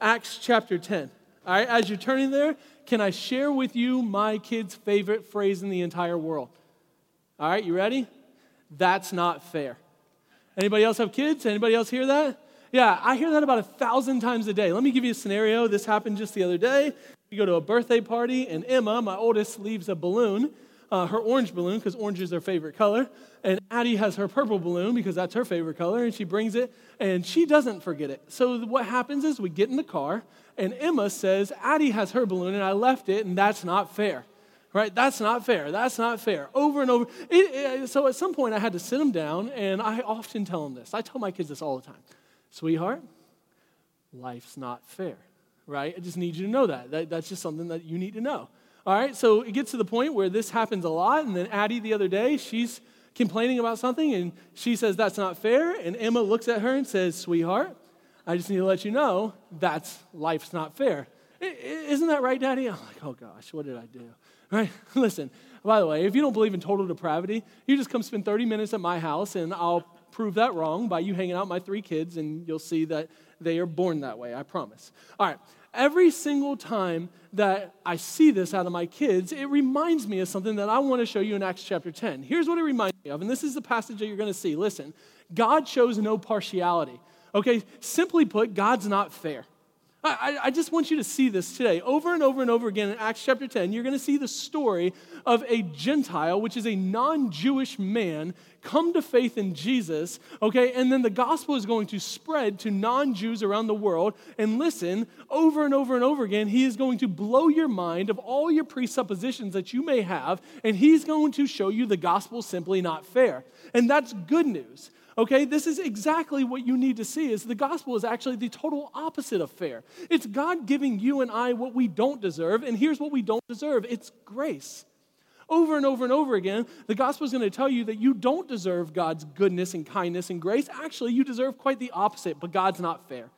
Acts chapter 10. All right, as you're turning there, can I share with you my kid's favorite phrase in the entire world? All right, you ready? That's not fair. Anybody else have kids? Anybody else hear that? Yeah, I hear that about a thousand times a day. Let me give you a scenario. This happened just the other day. We go to a birthday party, and Emma, my oldest, leaves a balloon, uh, her orange balloon, because orange is her favorite color. And Addie has her purple balloon, because that's her favorite color, and she brings it, and she doesn't forget it. So what happens is we get in the car, and Emma says, Addie has her balloon, and I left it, and that's not fair right? That's not fair. That's not fair. Over and over. It, it, so at some point, I had to sit them down, and I often tell them this. I tell my kids this all the time Sweetheart, life's not fair, right? I just need you to know that. that. That's just something that you need to know. All right, so it gets to the point where this happens a lot, and then Addie the other day, she's complaining about something, and she says, That's not fair. And Emma looks at her and says, Sweetheart, I just need to let you know that's life's not fair. Isn't that right, Daddy? I'm like, Oh gosh, what did I do? Right? Listen, by the way, if you don't believe in total depravity, you just come spend 30 minutes at my house, and I'll prove that wrong by you hanging out my three kids, and you'll see that they are born that way, I promise. All right, every single time that I see this out of my kids, it reminds me of something that I want to show you in Acts chapter 10. Here's what it reminds me of, and this is the passage that you're going to see. Listen, God shows no partiality. Okay, simply put, God's not fair. I, I, just want you to see this today. Over and over and over again in Acts chapter 10, you're going to see the story of a Gentile, which is a non Jewish man, come to faith in Jesus, okay? And then the gospel is going to spread to non Jews around the world. And listen, over and over and over again, he is going to blow your mind of all your presuppositions that you may have, and he's going to show you the gospel simply not fair. And that's good news. Okay, this is exactly what you need to see is the gospel is actually the total opposite of fair. It's God giving you and I what we don't deserve, and here's what we don't deserve. It's grace. Over and over and over again, the gospel is going to tell you that you don't deserve God's goodness and kindness and grace. Actually, you deserve quite the opposite, but God's not fair.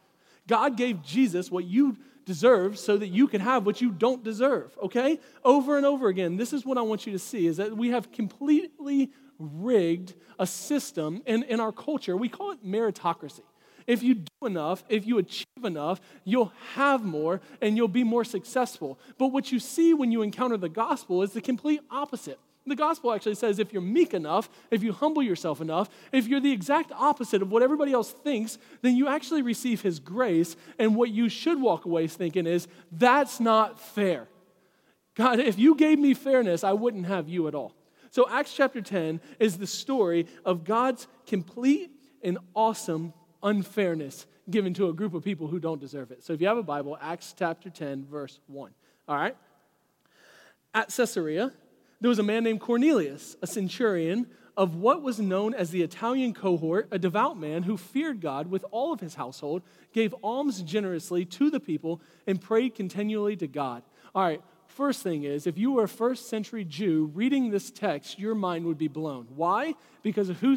God gave Jesus what you deserve so that you can have what you don't deserve, okay? Over and over again, this is what I want you to see is that we have completely rigged a system in, in our culture. We call it meritocracy. If you do enough, if you achieve enough, you'll have more and you'll be more successful. But what you see when you encounter the gospel is the complete opposite. The gospel actually says if you're meek enough, if you humble yourself enough, if you're the exact opposite of what everybody else thinks, then you actually receive his grace. And what you should walk away thinking is, that's not fair. God, if you gave me fairness, I wouldn't have you at all. So, Acts chapter 10 is the story of God's complete and awesome unfairness given to a group of people who don't deserve it. So, if you have a Bible, Acts chapter 10, verse 1. All right? At Caesarea, there was a man named Cornelius, a centurion of what was known as the Italian cohort, a devout man who feared God with all of his household, gave alms generously to the people, and prayed continually to God. All right, First thing is, if you were a first century Jew reading this text, your mind would be blown. Why? Because of who,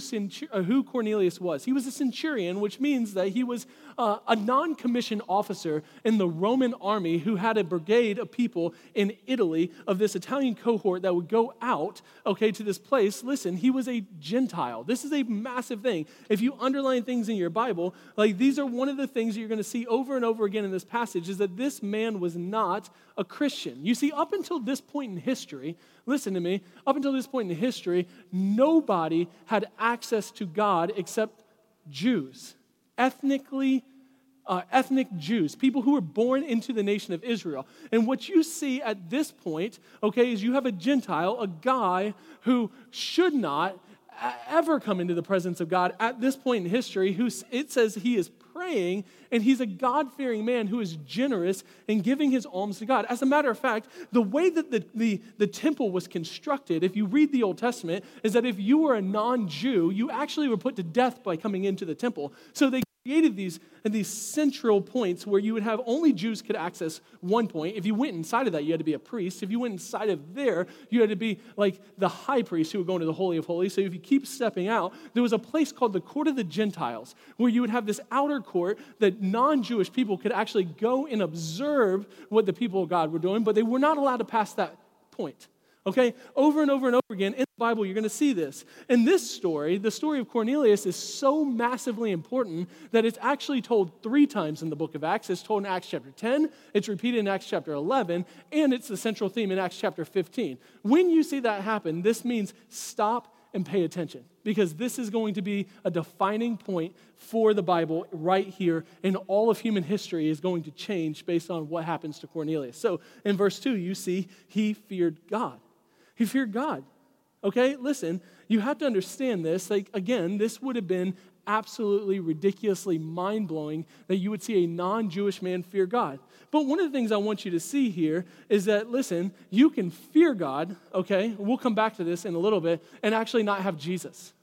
uh, who Cornelius was. He was a centurion, which means that he was uh, a non commissioned officer in the Roman army who had a brigade of people in Italy of this Italian cohort that would go out, okay, to this place. Listen, he was a Gentile. This is a massive thing. If you underline things in your Bible, like these are one of the things that you're going to see over and over again in this passage is that this man was not a Christian. You see, up until this point in history, listen to me, up until this point in history, nobody had access to God except Jews, ethnically. Uh, ethnic Jews, people who were born into the nation of Israel. And what you see at this point, okay, is you have a Gentile, a guy who should not ever come into the presence of God at this point in history, who it says he is praying, and he's a God fearing man who is generous in giving his alms to God. As a matter of fact, the way that the, the, the temple was constructed, if you read the Old Testament, is that if you were a non Jew, you actually were put to death by coming into the temple. So they created these, these central points where you would have only Jews could access one point. If you went inside of that, you had to be a priest. If you went inside of there, you had to be like the high priest who would go into the Holy of Holies. So if you keep stepping out, there was a place called the Court of the Gentiles where you would have this outer court that non Jewish people could actually go and observe what the people of God were doing, but they were not allowed to pass that point. Okay? Over and over and over again in the Bible, you're going to see this. And this story, the story of Cornelius, is so massively important that it's actually told three times in the book of Acts. It's told in Acts chapter 10, it's repeated in Acts chapter 11, and it's the central theme in Acts chapter 15. When you see that happen, this means stop and pay attention because this is going to be a defining point for the Bible right here, and all of human history is going to change based on what happens to Cornelius. So in verse 2, you see he feared God. He feared God. Okay, listen, you have to understand this. Like, again, this would have been absolutely ridiculously mind blowing that you would see a non Jewish man fear God. But one of the things I want you to see here is that, listen, you can fear God, okay? We'll come back to this in a little bit, and actually not have Jesus.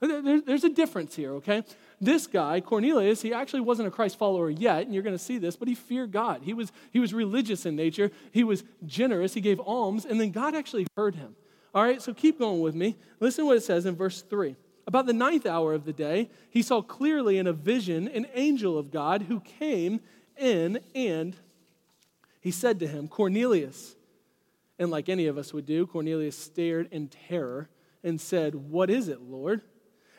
There's a difference here, okay? This guy, Cornelius, he actually wasn't a Christ follower yet, and you're going to see this, but he feared God. He was, he was religious in nature, he was generous, he gave alms, and then God actually heard him. All right, so keep going with me. Listen to what it says in verse 3. About the ninth hour of the day, he saw clearly in a vision an angel of God who came in and he said to him, Cornelius. And like any of us would do, Cornelius stared in terror and said, What is it, Lord?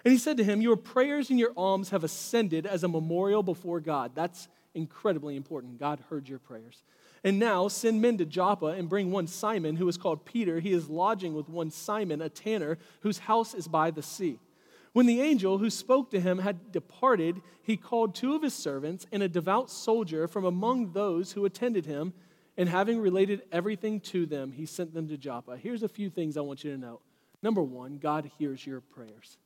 And he said to him, Your prayers and your alms have ascended as a memorial before God. That's incredibly important. God heard your prayers. And now send men to Joppa and bring one Simon, who is called Peter. He is lodging with one Simon, a tanner, whose house is by the sea. When the angel who spoke to him had departed, he called two of his servants and a devout soldier from among those who attended him. And having related everything to them, he sent them to Joppa. Here's a few things I want you to know. Number one, God hears your prayers.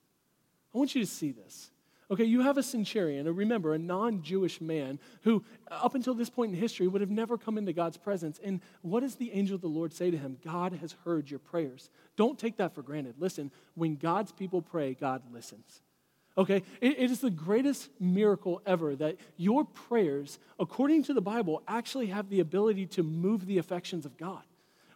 I want you to see this. Okay, you have a centurion, remember, a non Jewish man who, up until this point in history, would have never come into God's presence. And what does the angel of the Lord say to him? God has heard your prayers. Don't take that for granted. Listen, when God's people pray, God listens. Okay, it, it is the greatest miracle ever that your prayers, according to the Bible, actually have the ability to move the affections of God.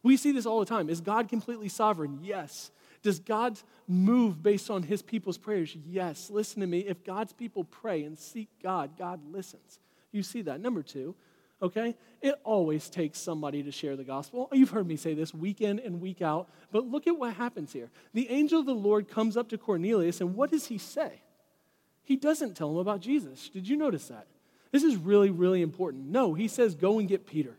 We see this all the time. Is God completely sovereign? Yes. Does God move based on his people's prayers? Yes. Listen to me. If God's people pray and seek God, God listens. You see that. Number two, okay? It always takes somebody to share the gospel. You've heard me say this week in and week out, but look at what happens here. The angel of the Lord comes up to Cornelius, and what does he say? He doesn't tell him about Jesus. Did you notice that? This is really, really important. No, he says, Go and get Peter.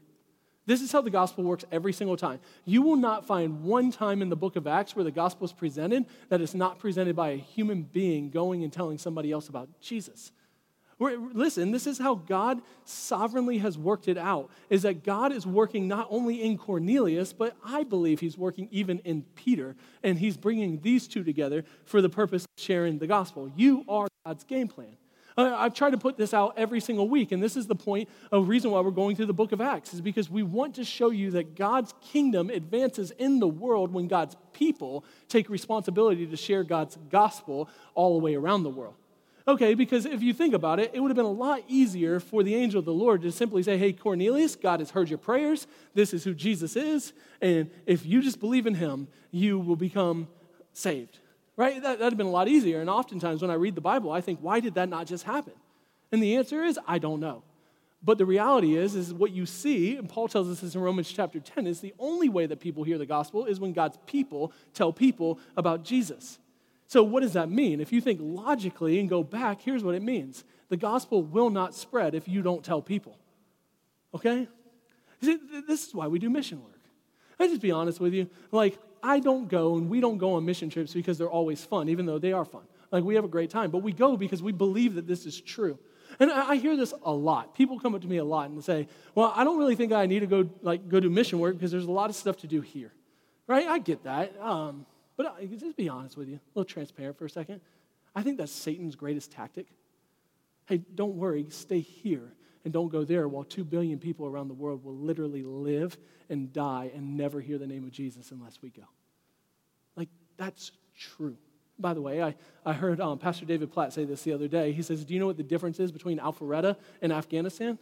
This is how the gospel works every single time. You will not find one time in the book of Acts where the gospel is presented that is not presented by a human being going and telling somebody else about Jesus. Listen, this is how God sovereignly has worked it out is that God is working not only in Cornelius, but I believe he's working even in Peter, and he's bringing these two together for the purpose of sharing the gospel. You are God's game plan. Uh, I've tried to put this out every single week, and this is the point of reason why we're going through the book of Acts, is because we want to show you that God's kingdom advances in the world when God's people take responsibility to share God's gospel all the way around the world. Okay, because if you think about it, it would have been a lot easier for the angel of the Lord to simply say, Hey, Cornelius, God has heard your prayers. This is who Jesus is. And if you just believe in him, you will become saved right? That would have been a lot easier. And oftentimes when I read the Bible, I think, why did that not just happen? And the answer is, I don't know. But the reality is, is what you see, and Paul tells us this in Romans chapter 10, is the only way that people hear the gospel is when God's people tell people about Jesus. So, what does that mean? If you think logically and go back, here's what it means the gospel will not spread if you don't tell people. Okay? This is why we do mission work. I just be honest with you. Like, I don't go and we don't go on mission trips because they're always fun, even though they are fun. Like we have a great time, but we go because we believe that this is true. And I hear this a lot. People come up to me a lot and say, "Well, I don't really think I need to go like go do mission work because there's a lot of stuff to do here." Right? I get that. Um, but I, just be honest with you, a little transparent for a second. I think that's Satan's greatest tactic. Hey, don't worry, stay here and don't go there while two billion people around the world will literally live and die and never hear the name of Jesus unless we go. Like, that's true. By the way, I, I heard um, Pastor David Platt say this the other day. He says, Do you know what the difference is between Alpharetta and Afghanistan?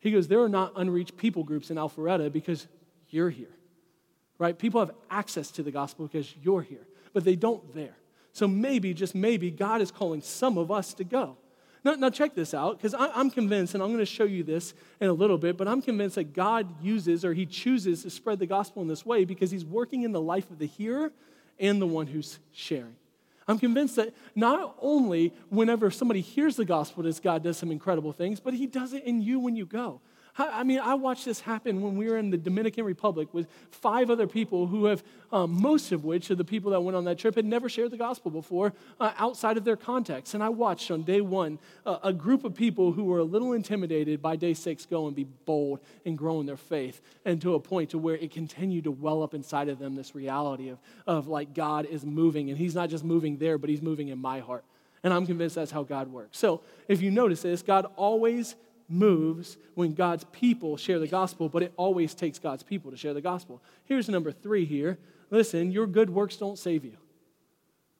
He goes, There are not unreached people groups in Alpharetta because you're here, right? People have access to the gospel because you're here, but they don't there. So maybe, just maybe, God is calling some of us to go. Now, now check this out, because I'm convinced, and I'm going to show you this in a little bit, but I'm convinced that God uses or He chooses to spread the gospel in this way because He's working in the life of the hearer and the one who's sharing. I'm convinced that not only whenever somebody hears the gospel does God does some incredible things, but He does it in you when you go. I mean, I watched this happen when we were in the Dominican Republic with five other people who have, um, most of which of the people that went on that trip had never shared the gospel before uh, outside of their context. And I watched on day one uh, a group of people who were a little intimidated by day six go and be bold and grow in their faith and to a point to where it continued to well up inside of them this reality of, of like God is moving. And He's not just moving there, but He's moving in my heart. And I'm convinced that's how God works. So if you notice this, God always moves when God's people share the gospel, but it always takes God's people to share the gospel. Here's number three here. Listen, your good works don't save you.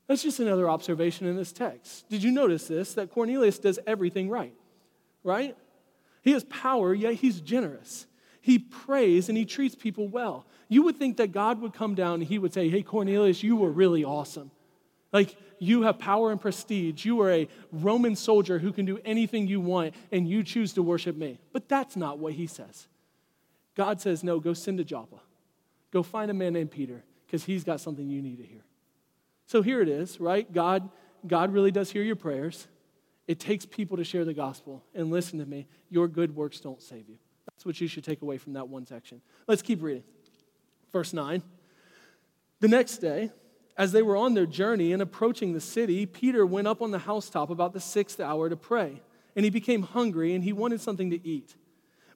That's just another observation in this text. Did you notice this? That Cornelius does everything right, right? He has power, yet he's generous. He prays and he treats people well. You would think that God would come down and he would say, Hey, Cornelius, you were really awesome. Like, you have power and prestige. You are a Roman soldier who can do anything you want, and you choose to worship me. But that's not what he says. God says, No, go send to Joppa. Go find a man named Peter, because he's got something you need to hear. So here it is, right? God, God really does hear your prayers. It takes people to share the gospel. And listen to me, your good works don't save you. That's what you should take away from that one section. Let's keep reading. Verse 9. The next day, as they were on their journey and approaching the city, Peter went up on the housetop about the sixth hour to pray. And he became hungry and he wanted something to eat.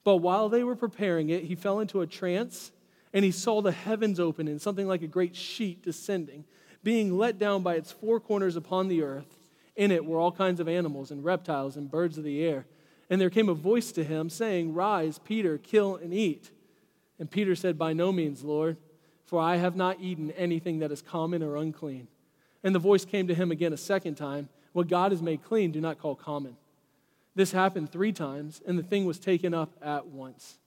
But while they were preparing it, he fell into a trance and he saw the heavens open and something like a great sheet descending, being let down by its four corners upon the earth. In it were all kinds of animals and reptiles and birds of the air. And there came a voice to him saying, Rise, Peter, kill and eat. And Peter said, By no means, Lord for I have not eaten anything that is common or unclean. And the voice came to him again a second time What God has made clean, do not call common. This happened three times, and the thing was taken up at once.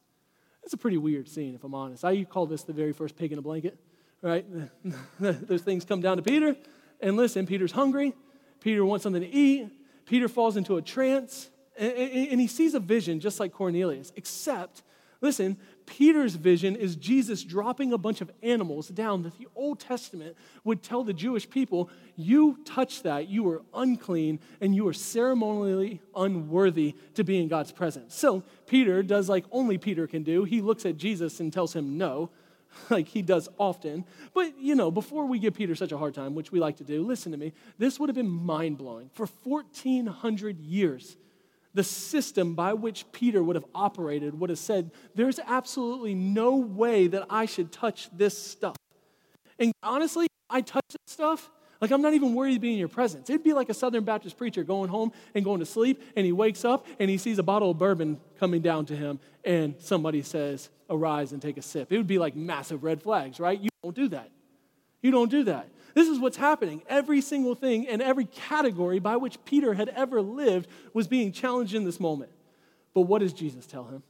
It's a pretty weird scene, if I'm honest. I call this the very first pig in a blanket, right? Those things come down to Peter, and listen, Peter's hungry. Peter wants something to eat. Peter falls into a trance, and he sees a vision just like Cornelius, except Listen, Peter's vision is Jesus dropping a bunch of animals down that the Old Testament would tell the Jewish people you touch that, you are unclean, and you are ceremonially unworthy to be in God's presence. So Peter does like only Peter can do. He looks at Jesus and tells him no, like he does often. But, you know, before we give Peter such a hard time, which we like to do, listen to me, this would have been mind blowing. For 1,400 years, the system by which Peter would have operated would have said, There's absolutely no way that I should touch this stuff. And honestly, I touch this stuff. Like, I'm not even worried to be in your presence. It'd be like a Southern Baptist preacher going home and going to sleep, and he wakes up and he sees a bottle of bourbon coming down to him, and somebody says, Arise and take a sip. It would be like massive red flags, right? You don't do that. You don't do that. This is what's happening. Every single thing and every category by which Peter had ever lived was being challenged in this moment. But what does Jesus tell him?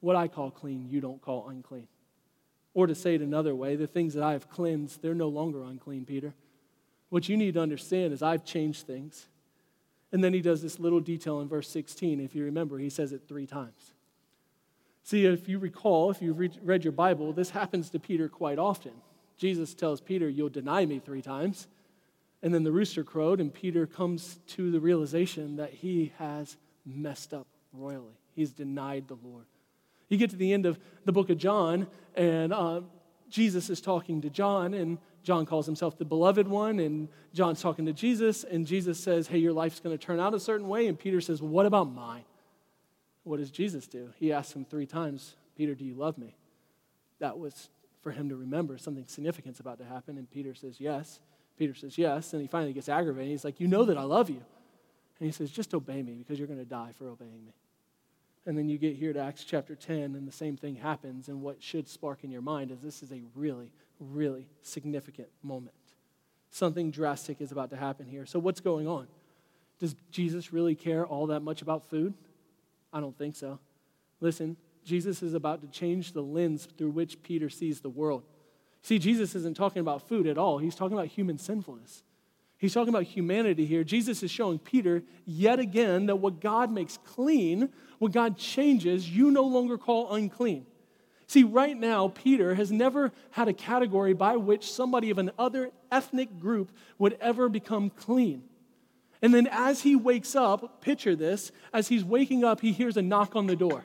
What I call clean, you don't call unclean. Or to say it another way, the things that I have cleansed, they're no longer unclean, Peter. What you need to understand is I've changed things. And then he does this little detail in verse 16. If you remember, he says it three times. See, if you recall, if you've read your Bible, this happens to Peter quite often. Jesus tells Peter, You'll deny me three times. And then the rooster crowed, and Peter comes to the realization that he has messed up royally. He's denied the Lord. You get to the end of the book of John, and uh, Jesus is talking to John, and John calls himself the beloved one, and John's talking to Jesus, and Jesus says, Hey, your life's going to turn out a certain way. And Peter says, What about mine? What does Jesus do? He asks him three times, Peter, do you love me? That was for him to remember something significant's about to happen. And Peter says, Yes. Peter says, Yes. And he finally gets aggravated. He's like, You know that I love you. And he says, Just obey me because you're going to die for obeying me. And then you get here to Acts chapter 10, and the same thing happens. And what should spark in your mind is this is a really, really significant moment. Something drastic is about to happen here. So, what's going on? Does Jesus really care all that much about food? I don't think so. Listen, Jesus is about to change the lens through which Peter sees the world. See, Jesus isn't talking about food at all, he's talking about human sinfulness. He's talking about humanity here. Jesus is showing Peter yet again that what God makes clean, what God changes, you no longer call unclean. See, right now, Peter has never had a category by which somebody of an other ethnic group would ever become clean. And then as he wakes up, picture this, as he's waking up, he hears a knock on the door.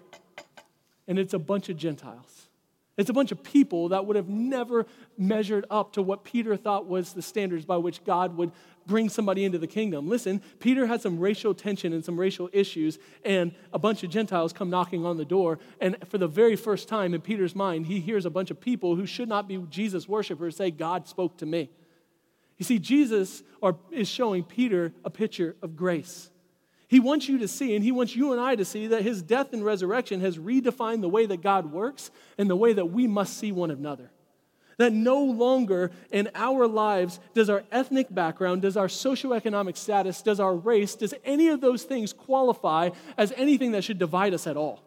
And it's a bunch of Gentiles. It's a bunch of people that would have never measured up to what Peter thought was the standards by which God would bring somebody into the kingdom. Listen, Peter had some racial tension and some racial issues, and a bunch of Gentiles come knocking on the door. And for the very first time in Peter's mind, he hears a bunch of people who should not be Jesus worshipers say, God spoke to me. You see, Jesus is showing Peter a picture of grace. He wants you to see, and He wants you and I to see, that His death and resurrection has redefined the way that God works and the way that we must see one another. That no longer in our lives does our ethnic background, does our socioeconomic status, does our race, does any of those things qualify as anything that should divide us at all.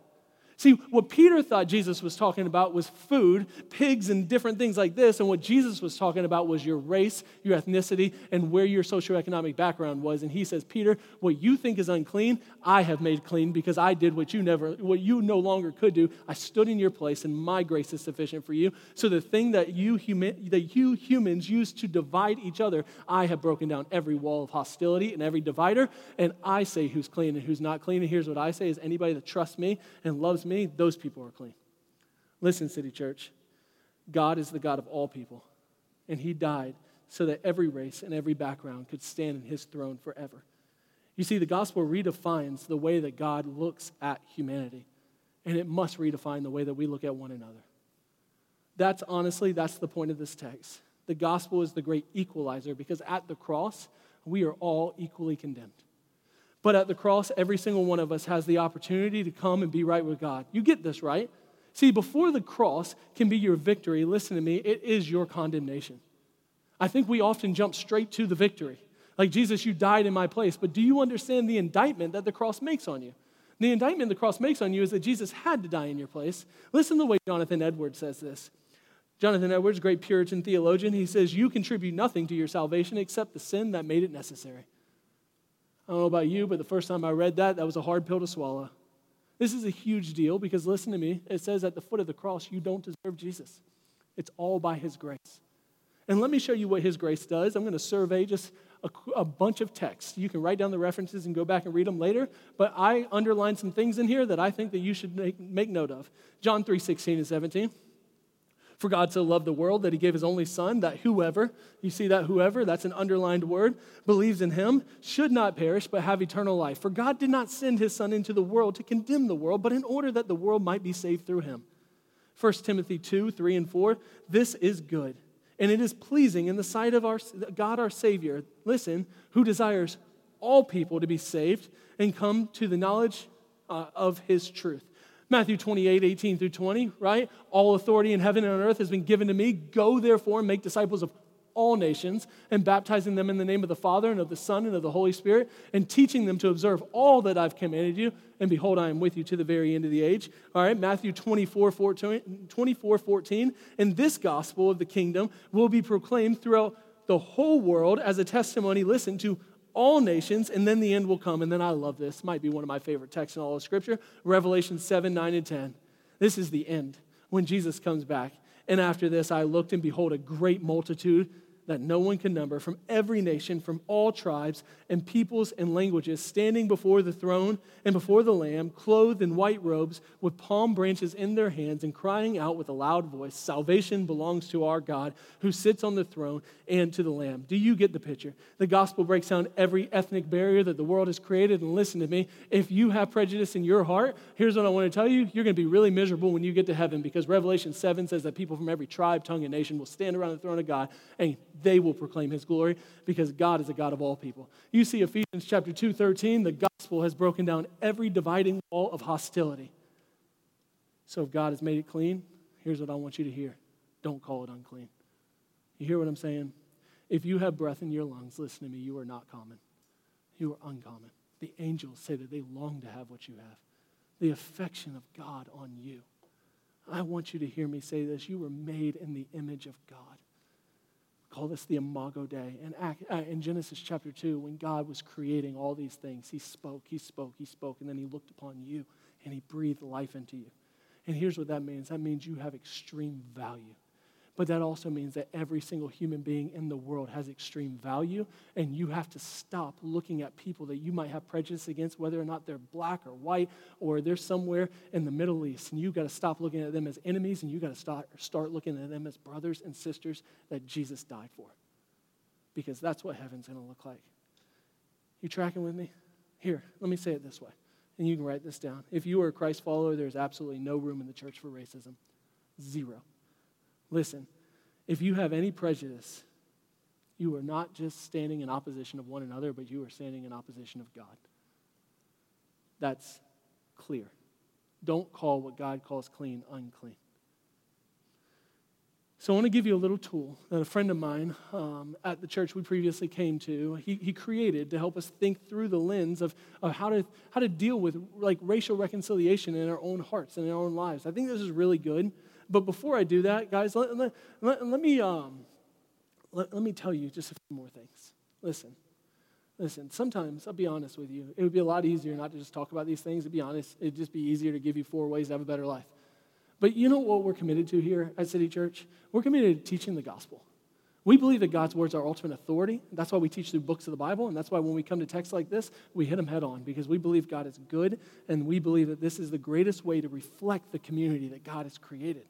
See, what Peter thought Jesus was talking about was food, pigs, and different things like this. And what Jesus was talking about was your race, your ethnicity, and where your socioeconomic background was. And he says, Peter, what you think is unclean, I have made clean because I did what you never, what you no longer could do. I stood in your place, and my grace is sufficient for you. So the thing that you, that you humans use to divide each other, I have broken down every wall of hostility and every divider. And I say who's clean and who's not clean. And here's what I say: is anybody that trusts me and loves me me, those people are clean. Listen, City Church, God is the God of all people, and He died so that every race and every background could stand in His throne forever. You see, the gospel redefines the way that God looks at humanity, and it must redefine the way that we look at one another. That's honestly, that's the point of this text. The gospel is the great equalizer because at the cross, we are all equally condemned. But at the cross, every single one of us has the opportunity to come and be right with God. You get this, right? See, before the cross can be your victory, listen to me, it is your condemnation. I think we often jump straight to the victory. Like, Jesus, you died in my place. But do you understand the indictment that the cross makes on you? The indictment the cross makes on you is that Jesus had to die in your place. Listen to the way Jonathan Edwards says this. Jonathan Edwards, great Puritan theologian, he says, You contribute nothing to your salvation except the sin that made it necessary. I don't know about you, but the first time I read that, that was a hard pill to swallow. This is a huge deal because listen to me. It says at the foot of the cross, you don't deserve Jesus. It's all by His grace. And let me show you what His grace does. I'm going to survey just a, a, bunch of texts. You can write down the references and go back and read them later, but I underlined some things in here that I think that you should make, make note of. John 3 16 and 17. For God so loved the world that he gave his only son, that whoever, you see that whoever, that's an underlined word, believes in him should not perish but have eternal life. For God did not send his son into the world to condemn the world, but in order that the world might be saved through him. 1 Timothy 2, 3 and 4. This is good, and it is pleasing in the sight of our God our Savior, listen, who desires all people to be saved and come to the knowledge uh, of his truth. Matthew 28, 18 through 20, right? All authority in heaven and on earth has been given to me. Go therefore and make disciples of all nations and baptizing them in the name of the Father and of the Son and of the Holy Spirit and teaching them to observe all that I've commanded you. And behold, I am with you to the very end of the age. All right, Matthew 24, 14, 24, 14. And this gospel of the kingdom will be proclaimed throughout the whole world as a testimony, listen, to all nations, and then the end will come. And then I love this, might be one of my favorite texts in all of Scripture Revelation 7, 9, and 10. This is the end when Jesus comes back. And after this, I looked and behold a great multitude that no one can number, from every nation, from all tribes and peoples and languages, standing before the throne and before the Lamb, clothed in white robes, with palm branches in their hands, and crying out with a loud voice Salvation belongs to our God who sits on the throne and to the Lamb. Do you get the picture? The gospel breaks down every ethnic barrier that the world has created. And listen to me if you have prejudice in your heart, here's what I want to tell you you're going to be really miserable when you get to heaven because Revelation 7 says that people from every tribe, tongue, and nation will stand around the throne of God and they will proclaim his glory because God is a God of all people. You see Ephesians chapter 2, 13, the gospel has broken down every dividing wall of hostility. So if God has made it clean, here's what I want you to hear. Don't call it unclean. You hear what I'm saying? If you have breath in your lungs, listen to me, you are not common. You are uncommon. The angels say that they long to have what you have. The affection of God on you. I want you to hear me say this. You were made in the image of God. Call this the Imago Dei. And uh, in Genesis chapter 2, when God was creating all these things, He spoke, He spoke, He spoke, and then He looked upon you and He breathed life into you. And here's what that means that means you have extreme value. But that also means that every single human being in the world has extreme value, and you have to stop looking at people that you might have prejudice against, whether or not they're black or white or they're somewhere in the Middle East. And you've got to stop looking at them as enemies, and you've got to start, start looking at them as brothers and sisters that Jesus died for. Because that's what heaven's going to look like. You tracking with me? Here, let me say it this way, and you can write this down. If you are a Christ follower, there's absolutely no room in the church for racism. Zero. Listen, if you have any prejudice, you are not just standing in opposition of one another, but you are standing in opposition of God. That's clear. Don't call what God calls clean unclean. So I want to give you a little tool that a friend of mine um, at the church we previously came to, he, he created to help us think through the lens of, of how, to, how to deal with like racial reconciliation in our own hearts and in our own lives. I think this is really good. But before I do that, guys, let, let, let, let me, um, let, let me tell you just a few more things. Listen, listen, sometimes, I'll be honest with you, it would be a lot easier not to just talk about these things. To be honest, it'd just be easier to give you four ways to have a better life. But you know what we're committed to here at City Church? We're committed to teaching the gospel. We believe that God's words are ultimate authority. That's why we teach through books of the Bible, and that's why when we come to texts like this, we hit them head on because we believe God is good, and we believe that this is the greatest way to reflect the community that God has created.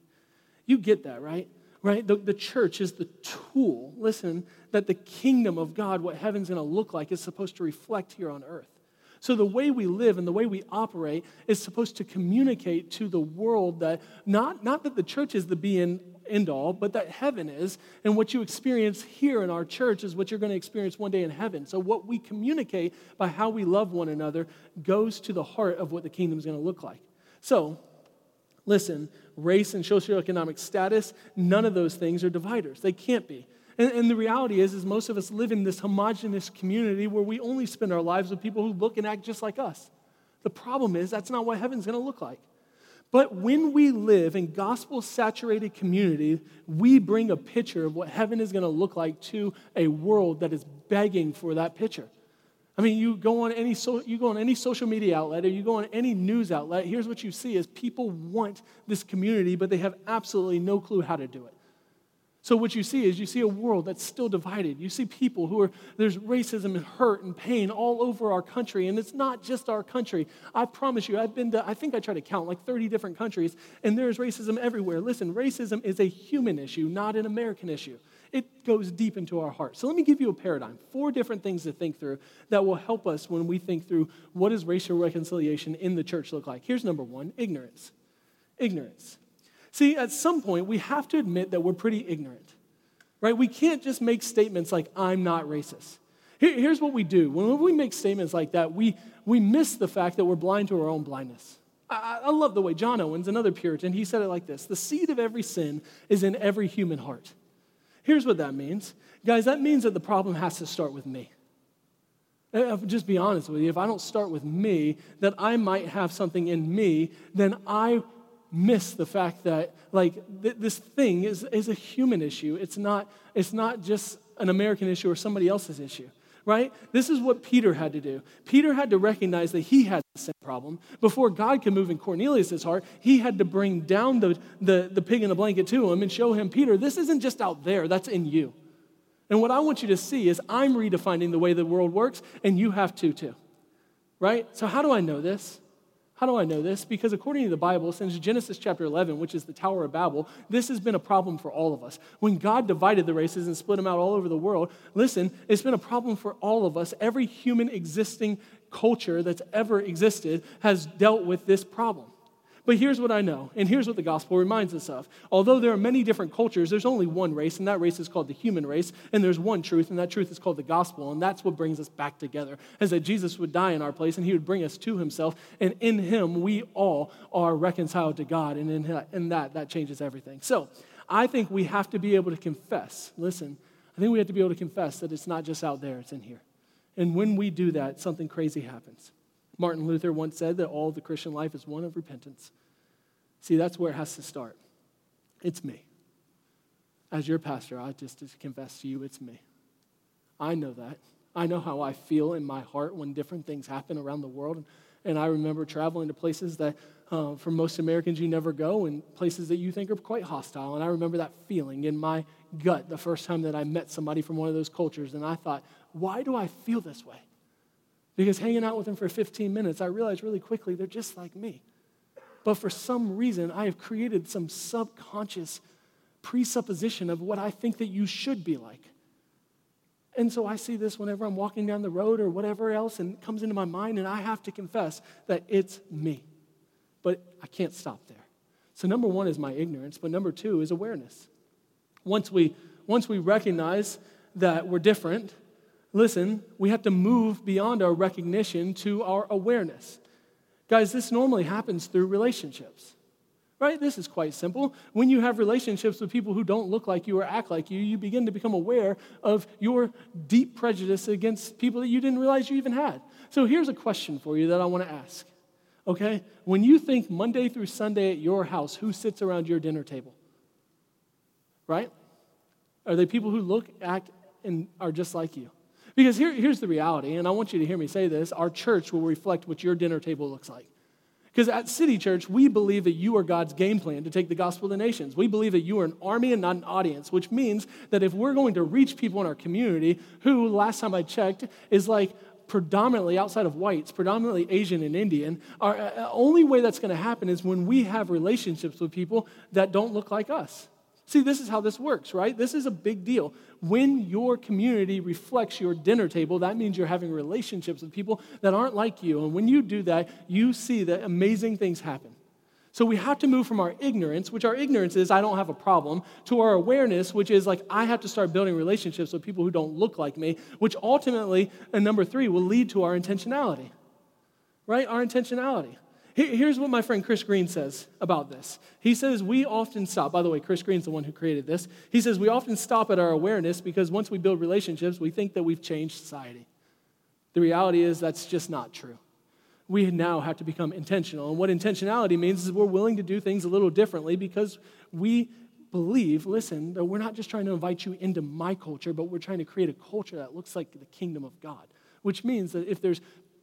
You get that, right? Right? The, the church is the tool, listen, that the kingdom of God, what heaven's going to look like, is supposed to reflect here on earth. So, the way we live and the way we operate is supposed to communicate to the world that not, not that the church is the be and end all, but that heaven is. And what you experience here in our church is what you're going to experience one day in heaven. So, what we communicate by how we love one another goes to the heart of what the kingdom is going to look like. So, listen, race and socioeconomic status, none of those things are dividers. They can't be. And, and, the reality is, is most of us live in this homogenous community where we only spend our lives with people who look and act just like us. The problem is that's not what heaven's going to look like. But when we live in gospel saturated community, we bring a picture of what heaven is going to look like to a world that is begging for that picture. I mean, you go on any so, you go on any social media outlet or you go on any news outlet, here's what you see is people want this community, but they have absolutely no clue how to do it. So what you see is you see a world that's still divided. You see people who are there's racism and hurt and pain all over our country and it's not just our country. I promise you I've been to I think I tried to count like 30 different countries and there's racism everywhere. Listen, racism is a human issue, not an American issue. It goes deep into our heart. So let me give you a paradigm, four different things to think through that will help us when we think through what does racial reconciliation in the church look like. Here's number 1, ignorance. Ignorance. See, at some point, we have to admit that we're pretty ignorant, right? We can't just make statements like, I'm not racist. here's what we do when we make statements like that, we, we miss the fact that we're blind to our own blindness. I, I love the way John Owens, another Puritan, he said it like this The seed of every sin is in every human heart. Here's what that means. Guys, that means that the problem has to start with me. I'll just be honest with you. If I don't start with me, that I might have something in me, then I miss the fact that like th- this thing is, is a human issue. It's not, it's not just an American issue or somebody else's issue, right? This is what Peter had to do. Peter had to recognize that he had the same problem. Before God could move in Cornelius' heart, he had to bring down the, the, the pig in the blanket to him and show him, Peter, this isn't just out there, that's in you. And what I want you to see is I'm redefining the way the world works, and you have to too. Right? So, how do I know this? How do I know this? Because according to the Bible, since Genesis chapter 11, which is the Tower of Babel, this has been a problem for all of us. When God divided the races and split them out all over the world, listen, it's been a problem for all of us. Every human existing culture that's ever existed has dealt with this problem. But here's what I know, and here's what the gospel reminds us of. Although there are many different cultures, there's only one race, and that race is called the human race, and there's one truth, and that truth is called the gospel, and that's what brings us back together. Is that Jesus would die in our place, and he would bring us to himself, and in him we all are reconciled to God, and in, that, in that, that changes everything. So I think we have to be able to confess, listen, I think we have to be able to confess that it's not just out there, it's in here. And when we do that, something crazy happens. Martin Luther once said that all the Christian life is one of repentance. See, that's where it has to start. It's me. As your pastor, I just confess to you, it's me. I know that. I know how I feel in my heart when different things happen around the world. And I remember traveling to places that, uh, for most Americans, you never go, and places that you think are quite hostile. And I remember that feeling in my gut the first time that I met somebody from one of those cultures. And I thought, why do I feel this way? Because hanging out with them for 15 minutes, I realized really quickly they're just like me. But for some reason, I have created some subconscious presupposition of what I think that you should be like. And so I see this whenever I'm walking down the road or whatever else, and it comes into my mind, and I have to confess that it's me. But I can't stop there. So, number one is my ignorance, but number two is awareness. Once we, once we recognize that we're different, listen, we have to move beyond our recognition to our awareness. Guys, this normally happens through relationships right? This is quite simple. When you have relationships with people who don't look like you or act like you, you begin to become aware of your deep prejudice against people that you didn't realize you even had. So here's a question for you that I want to ask. Okay? When you think Monday through Sunday at your house, who sits around your dinner table? Right? Are they people who look, act, and are just like you? Because here, here's the reality, and I want you to hear me say this our church will reflect what your dinner table looks like. Because at City Church, we believe that you are God's game plan to take the gospel to nations. We believe that you are an army and not an audience, which means that if we're going to reach people in our community who, last time I checked, is like predominantly outside of whites, predominantly Asian and Indian, our uh, only way that's going to happen is when we have relationships with people that don't look like us. See, this is how this works, right? This is a big deal. When your community reflects your dinner table, that means you're having relationships with people that aren't like you. And when you do that, you see that amazing things happen. So we have to move from our ignorance, which our ignorance is, I don't have a problem, to our awareness, which is like, I have to start building relationships with people who don't look like me, which ultimately, and number three, will lead to our intentionality. Right? Our intentionality. Here's what my friend Chris Green says about this. He says, We often stop. By the way, Chris Green's the one who created this. He says, We often stop at our awareness because once we build relationships, we think that we've changed society. The reality is that's just not true. We now have to become intentional. And what intentionality means is we're willing to do things a little differently because we believe, listen, that we're not just trying to invite you into my culture, but we're trying to create a culture that looks like the kingdom of God which means that if there's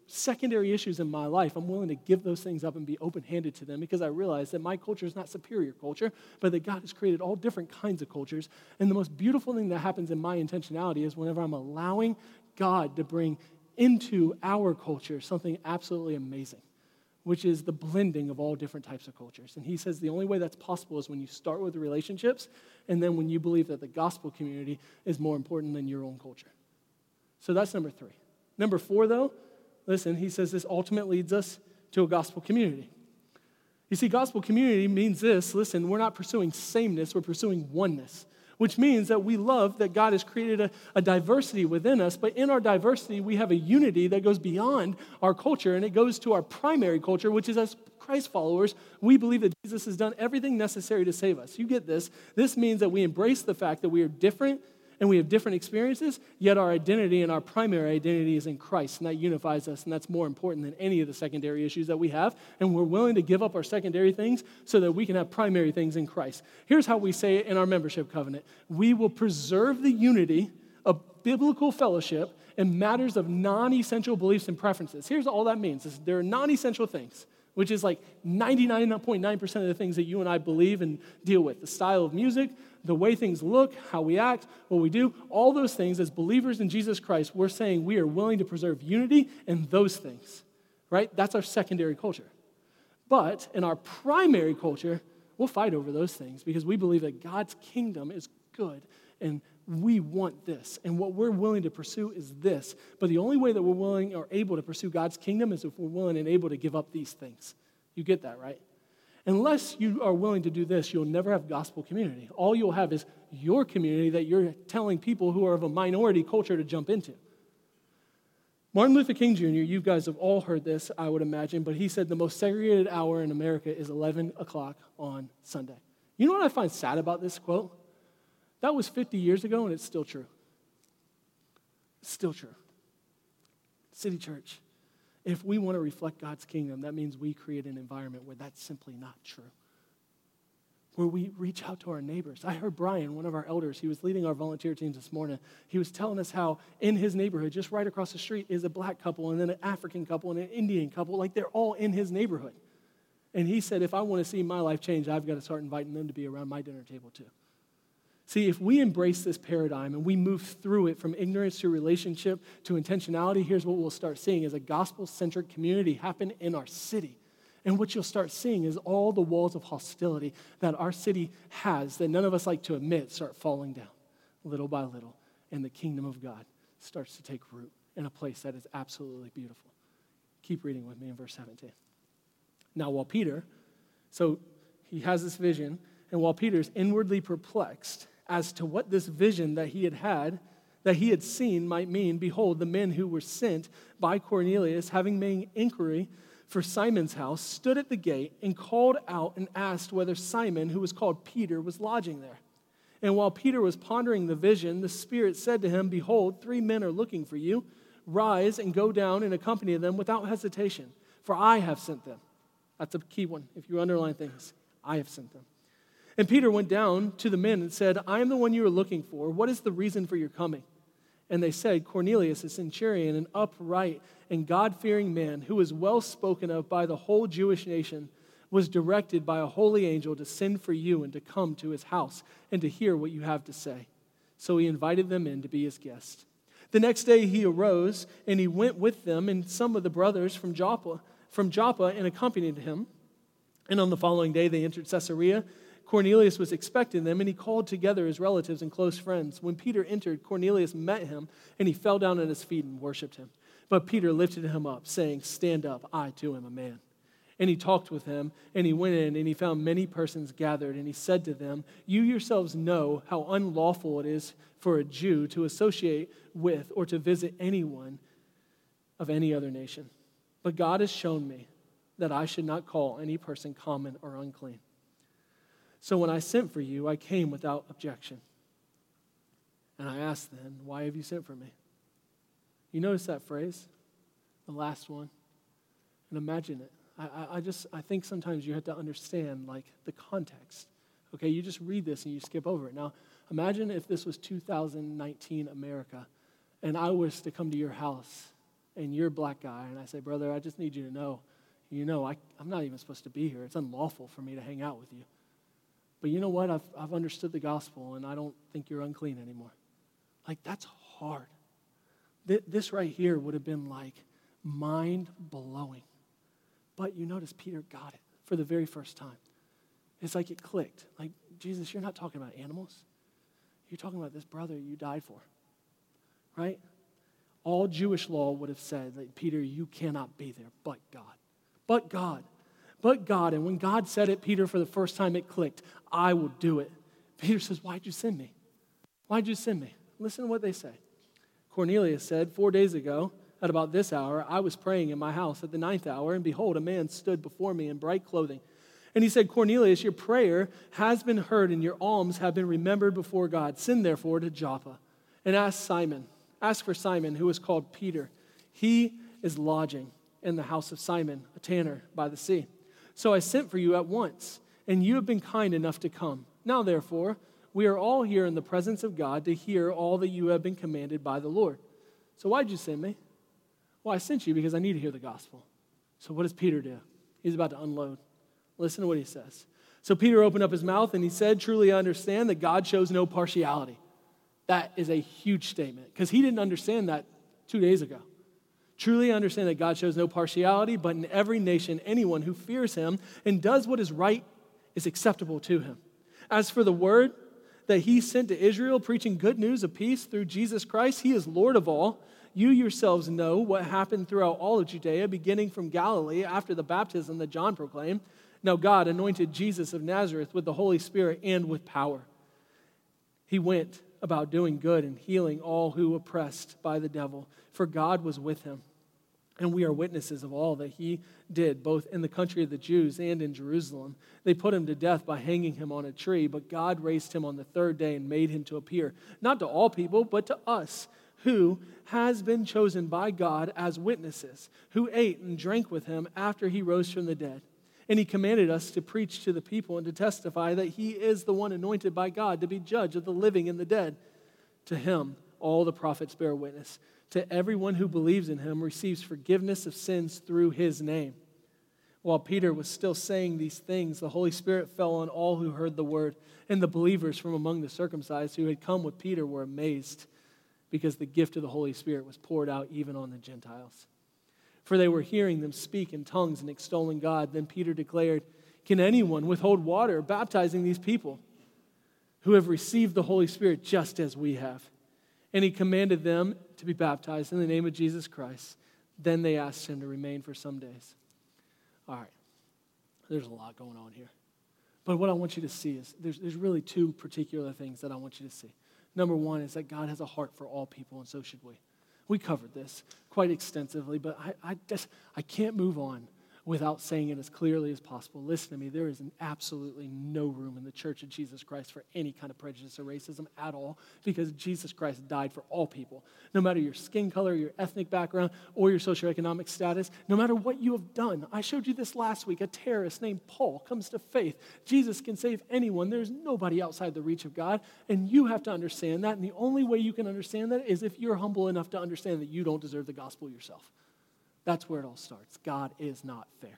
secondary issues in my life, I'm willing to give those things up and be open handed to them because I realize that my culture is not superior culture, but that God has created all different kinds of cultures. And the most beautiful thing that happens in my intentionality is whenever I'm allowing God to bring into our culture something absolutely amazing, which is the blending of all different types of cultures. And he says the only way that's possible is when you start with the relationships and then when you believe that the gospel community is more important than your own culture. So that's number three. Number four, though, listen, he says this ultimately leads us to a gospel community. You see, gospel community means this listen, we're not pursuing sameness, we're pursuing oneness, which means that we love that God has created a, a, diversity within us, but in our diversity, we have a unity that goes beyond our culture and it goes to our primary culture, which is as Christ followers, we believe that Jesus has done everything necessary to save us. You get this? This means that we embrace the fact that we are different and we have different experiences, yet our identity and our primary identity is in Christ, and that unifies us, and that's more important than any of the secondary issues that we have. And we're willing to give up our secondary things so that we can have primary things in Christ. Here's how we say it in our membership covenant we will preserve the unity of biblical fellowship in matters of non essential beliefs and preferences. Here's all that means there are non essential things which is like 99.9% of the things that you and I believe and deal with the style of music, the way things look, how we act, what we do, all those things as believers in Jesus Christ, we're saying we are willing to preserve unity in those things, right? That's our secondary culture. But in our primary culture, we'll fight over those things because we believe that God's kingdom is good and we want this. And what we're willing to pursue is this. But the only way that we're willing or able to pursue God's kingdom is if we're willing and able to give up these things. You get that, right? Unless you are willing to do this, you'll never have gospel community. All you'll have is your community that you're telling people who are of a minority culture to jump into. Martin Luther King Jr., you guys have all heard this, I would imagine, but he said the most segregated hour in America is 11 o'clock on Sunday. You know what I find sad about this quote? That was 50 years ago, and it's still true. It's still true. City Church, if we want to reflect God's kingdom, that means we create an environment where that's simply not true. where we reach out to our neighbors. I heard Brian, one of our elders, he was leading our volunteer teams this morning. He was telling us how in his neighborhood, just right across the street, is a black couple and then an African couple and an Indian couple. Like they're all in his neighborhood. And he said, if I want to see my life change, I've got to start inviting them to be around my dinner table too. See, if we embrace this paradigm and we move through it from ignorance to relationship to intentionality, here's what we'll start seeing is a gospel-centered community happen in our city. And what you'll start seeing is all the walls of hostility that our city has, that none of us like to admit, start falling down little by little. And the kingdom of God starts to take root in a place that is absolutely beautiful. Keep reading with me in verse 17. Now, while Peter, so he has this vision, and while Peter's inwardly perplexed as to what this vision that he had had, that he had seen might mean, behold, the men who were sent by Cornelius, having made inquiry, for Simon's house, stood at the gate and called out and asked whether Simon, who was called Peter, was lodging there. And while Peter was pondering the vision, the Spirit said to him, Behold, three men are looking for you. Rise and go down and accompany them without hesitation, for I have sent them. That's a key one. If you underline things, I have sent them. And Peter went down to the men and said, I am the one you are looking for. What is the reason for your coming? And they said, Cornelius, a centurion, an upright and God fearing man who was well spoken of by the whole Jewish nation, was directed by a holy angel to send for you and to come to his house and to hear what you have to say. So he invited them in to be his guest. The next day he arose and he went with them and some of the brothers from Joppa, from Joppa and accompanied him. And on the following day they entered Caesarea Cornelius was expecting them, and he called together his relatives and close friends. When Peter entered, Cornelius met him, and he fell down at his feet and worshiped him. But Peter lifted him up, saying, Stand up, I too am a man. And he talked with him, and he went in, and he found many persons gathered, and he said to them, You yourselves know how unlawful it is for a Jew to associate with or to visit anyone of any other nation. But God has shown me that I should not call any person common or unclean. So when I sent for you, I came without objection. And I asked then, Why have you sent for me? You notice that phrase? The last one. And imagine it. I, I just I think sometimes you have to understand like the context. Okay, you just read this and you skip over it. Now, imagine if this was 2019 America and I was to come to your house and you're a black guy and I say, brother, I just need you to know, you know, I, I'm not even supposed to be here. It's unlawful for me to hang out with you. But you know what? I've, I've understood the gospel and I don't think you're unclean anymore. Like, that's hard. Th- this right here would have been like mind blowing. But you notice Peter got it for the very first time. It's like it clicked. Like, Jesus, you're not talking about animals. You're talking about this brother you died for. Right? All Jewish law would have said that, Peter, you cannot be there but God. But God but God. And when God said it, Peter, for the first time, it clicked. I will do it. Peter says, Why'd you send me? Why'd you send me? Listen to what they say. Cornelius said, Four days ago, at about this hour, I was praying in my house at the ninth hour, and behold, a man stood before me in bright clothing. And he said, Cornelius, your prayer has been heard, and your alms have been remembered before God. Send therefore to Joppa and ask Simon. Ask for Simon, who is called Peter. He is lodging in the house of Simon, a tanner by the sea. So I sent for you at once, and you have been kind enough to come. Now, therefore, we are all here in the presence of God to hear all that you have been commanded by the Lord. So why'd you send me? Well, I sent you because I need to hear the gospel. So what does Peter do? He's about to unload. Listen to what he says. So Peter opened up his mouth and he said, Truly I understand that God shows no partiality. That is a huge statement because he didn't understand that two days ago. Truly I understand that God shows no partiality, but in every nation, anyone who fears him and does what is right is acceptable to him. As for the word that he sent to Israel, preaching good news of peace through Jesus Christ, he is Lord of all. You yourselves know what happened throughout all of Judea, beginning from Galilee after the baptism that John proclaimed. Now, God anointed Jesus of Nazareth with the Holy Spirit and with power. He went about doing good and healing all who oppressed by the devil, for God was with him. And we are witnesses of all that he did, both in the country of the Jews and in Jerusalem. They put him to death by hanging him on a tree, but God raised him on the third day and made him to appear, not to all people, but to us, who has been chosen by God as witnesses, who ate and drank with him after he rose from the dead. And he commanded us to preach to the people and to testify that he is the one anointed by God to be judge of the living and the dead. To him, all the prophets bear witness. To everyone who believes in him receives forgiveness of sins through his name. While Peter was still saying these things, the Holy Spirit fell on all who heard the word, and the believers from among the circumcised who had come with Peter were amazed because the gift of the Holy Spirit was poured out even on the Gentiles for they were hearing them speak in tongues and extolling God. Then Peter declared, Can anyone withhold water baptizing these people who have received the Holy Spirit just as we have? And he commanded them to be baptized in the name of Jesus Christ. Then they asked him to remain for some days. All right, there's a lot going on here. But what I want you to see is there's, there's really two particular things that I want you to see. Number one is that God has a heart for all people, and so should we. We covered this quite extensively, but I, I just I can't move on without saying it as clearly as possible. Listen to me, there is absolutely no room in the Church of Jesus Christ for any kind of prejudice or racism at all because Jesus Christ died for all people. No matter your skin color, your ethnic background, or your socioeconomic status, no matter what you have done. I showed you this last week. A terrorist named Paul comes to faith. Jesus can save anyone. There's nobody outside the reach of God, and you have to understand that. And the only way you can understand that is if you're humble enough to understand that you don't deserve the gospel yourself. That's where it all starts. God is not fair.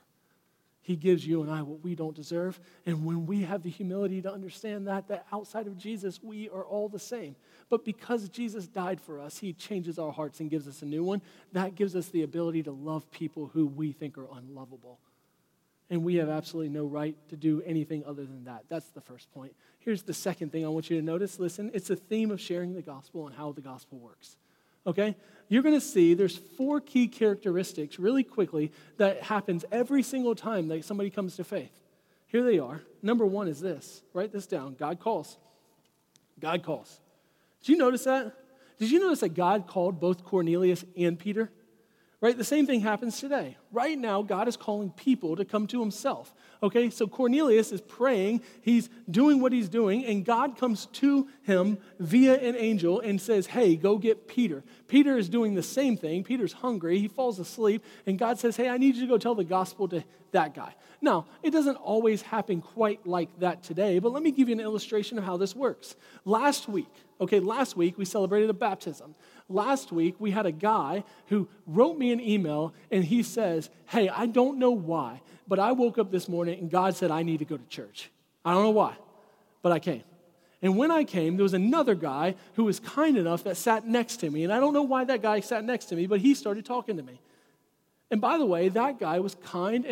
He gives you and I what we don't deserve. And when we have the humility to understand that, that outside of Jesus, we are all the same. But because Jesus died for us, He changes our hearts and gives us a new one. That gives us the ability to love people who we think are unlovable. And we have absolutely no right to do anything other than that. That's the first point. Here's the second thing I want you to notice. Listen, it's a theme of sharing the gospel and how the gospel works okay? You're going to see there's four key characteristics really quickly that happens every single time that somebody comes to faith. Here they are. Number one is this. Write this down. God calls. God calls. Did you notice that? Did you notice that God called both Cornelius and Peter? Right? The same thing happens today. Right now, God is calling people to come to himself. Okay, so Cornelius is praying, he's doing what he's doing, and God comes to him via an angel and says, Hey, go get Peter. Peter is doing the same thing. Peter's hungry, he falls asleep, and God says, Hey, I need you to go tell the gospel to that guy. Now, it doesn't always happen quite like that today, but let me give you an illustration of how this works. Last week, okay, last week we celebrated a baptism. Last week we had a guy who wrote me an email and he says, Hey, I don't know why, but I woke up this morning and God said I need to go to church. I don't know why, but I came. And when I came, there was another guy who was kind enough that sat next to me. And I don't know why that guy sat next to me, but he started talking to me. And by the way, that guy was kind